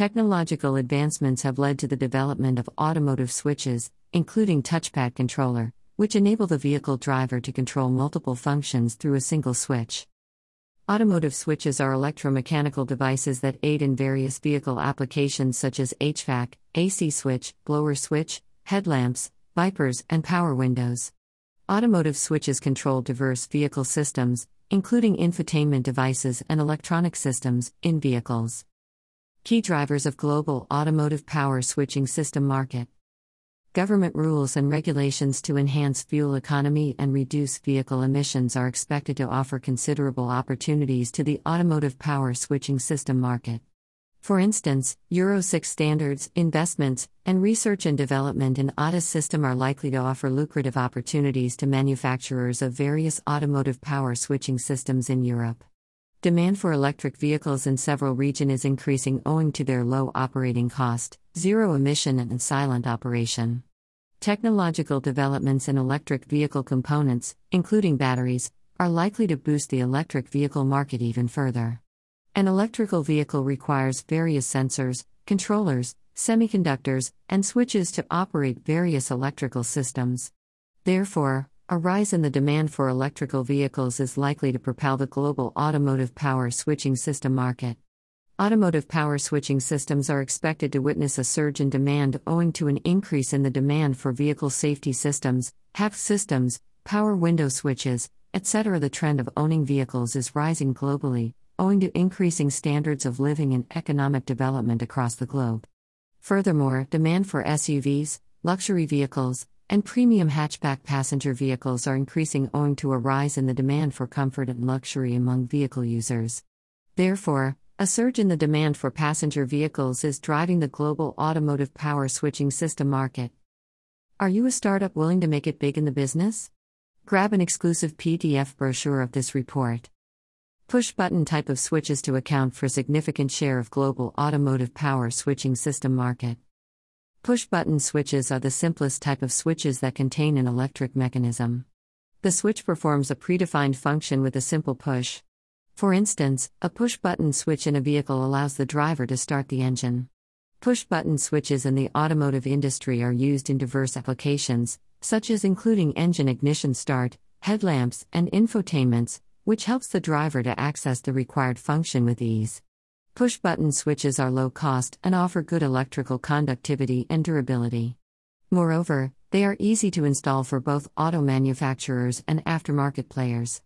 Technological advancements have led to the development of automotive switches, including touchpad controller, which enable the vehicle driver to control multiple functions through a single switch. Automotive switches are electromechanical devices that aid in various vehicle applications such as HVAC, AC switch, blower switch, headlamps, wipers, and power windows. Automotive switches control diverse vehicle systems, including infotainment devices and electronic systems, in vehicles. Key drivers of global automotive power switching system market. Government rules and regulations to enhance fuel economy and reduce vehicle emissions are expected to offer considerable opportunities to the automotive power switching system market. For instance, Euro 6 standards, investments, and research and development in ADAS system are likely to offer lucrative opportunities to manufacturers of various automotive power switching systems in Europe. Demand for electric vehicles in several regions is increasing owing to their low operating cost, zero emission, and silent operation. Technological developments in electric vehicle components, including batteries, are likely to boost the electric vehicle market even further. An electrical vehicle requires various sensors, controllers, semiconductors, and switches to operate various electrical systems. Therefore, a rise in the demand for electrical vehicles is likely to propel the global automotive power switching system market. Automotive power switching systems are expected to witness a surge in demand owing to an increase in the demand for vehicle safety systems, HAP systems, power window switches, etc. The trend of owning vehicles is rising globally, owing to increasing standards of living and economic development across the globe. Furthermore, demand for SUVs, luxury vehicles, and premium hatchback passenger vehicles are increasing owing to a rise in the demand for comfort and luxury among vehicle users. Therefore, a surge in the demand for passenger vehicles is driving the global automotive power switching system market. Are you a startup willing to make it big in the business? Grab an exclusive PDF brochure of this report. Push button type of switches to account for significant share of global automotive power switching system market. Push button switches are the simplest type of switches that contain an electric mechanism. The switch performs a predefined function with a simple push. For instance, a push button switch in a vehicle allows the driver to start the engine. Push button switches in the automotive industry are used in diverse applications, such as including engine ignition start, headlamps, and infotainments, which helps the driver to access the required function with ease. Push button switches are low cost and offer good electrical conductivity and durability. Moreover, they are easy to install for both auto manufacturers and aftermarket players.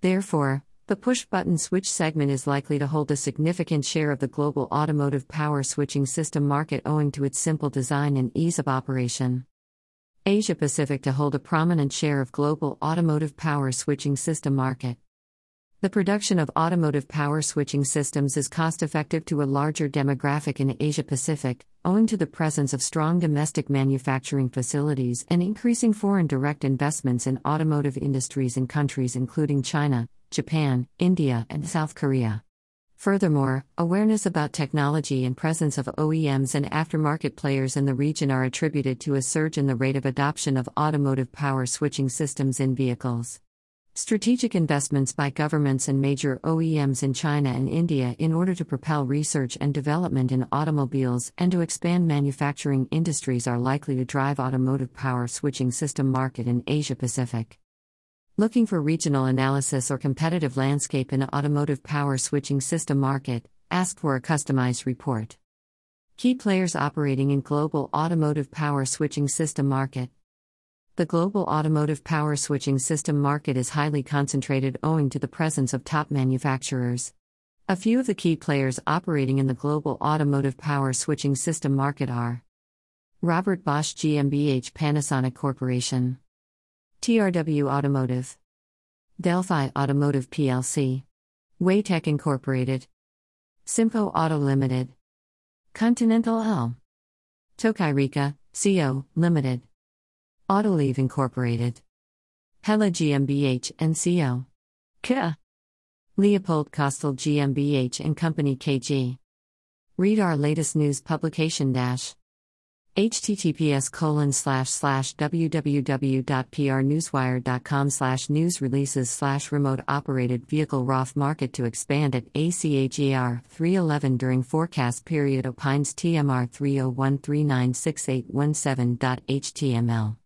Therefore, the push button switch segment is likely to hold a significant share of the global automotive power switching system market owing to its simple design and ease of operation. Asia Pacific to hold a prominent share of global automotive power switching system market. The production of automotive power switching systems is cost effective to a larger demographic in Asia Pacific, owing to the presence of strong domestic manufacturing facilities and increasing foreign direct investments in automotive industries in countries including China, Japan, India, and South Korea. Furthermore, awareness about technology and presence of OEMs and aftermarket players in the region are attributed to a surge in the rate of adoption of automotive power switching systems in vehicles. Strategic investments by governments and major OEMs in China and India in order to propel research and development in automobiles and to expand manufacturing industries are likely to drive automotive power switching system market in Asia Pacific. Looking for regional analysis or competitive landscape in automotive power switching system market, ask for a customized report. Key players operating in global automotive power switching system market. The global automotive power switching system market is highly concentrated owing to the presence of top manufacturers. A few of the key players operating in the global automotive power switching system market are Robert Bosch GmbH Panasonic Corporation, TRW Automotive, Delphi Automotive plc, Waytech Incorporated, Simpo Auto Limited, Continental L, Tokai Rika, CO, Limited. Autoliv Incorporated. Hella GmbH and Co. K. Leopold Kostal GmbH and Company KG. Read our latest news publication dash. https colon slash slash www.prnewswire.com slash news releases slash remote operated vehicle ROV market to expand at ACHER 311 during forecast period opines TMR 301396817.html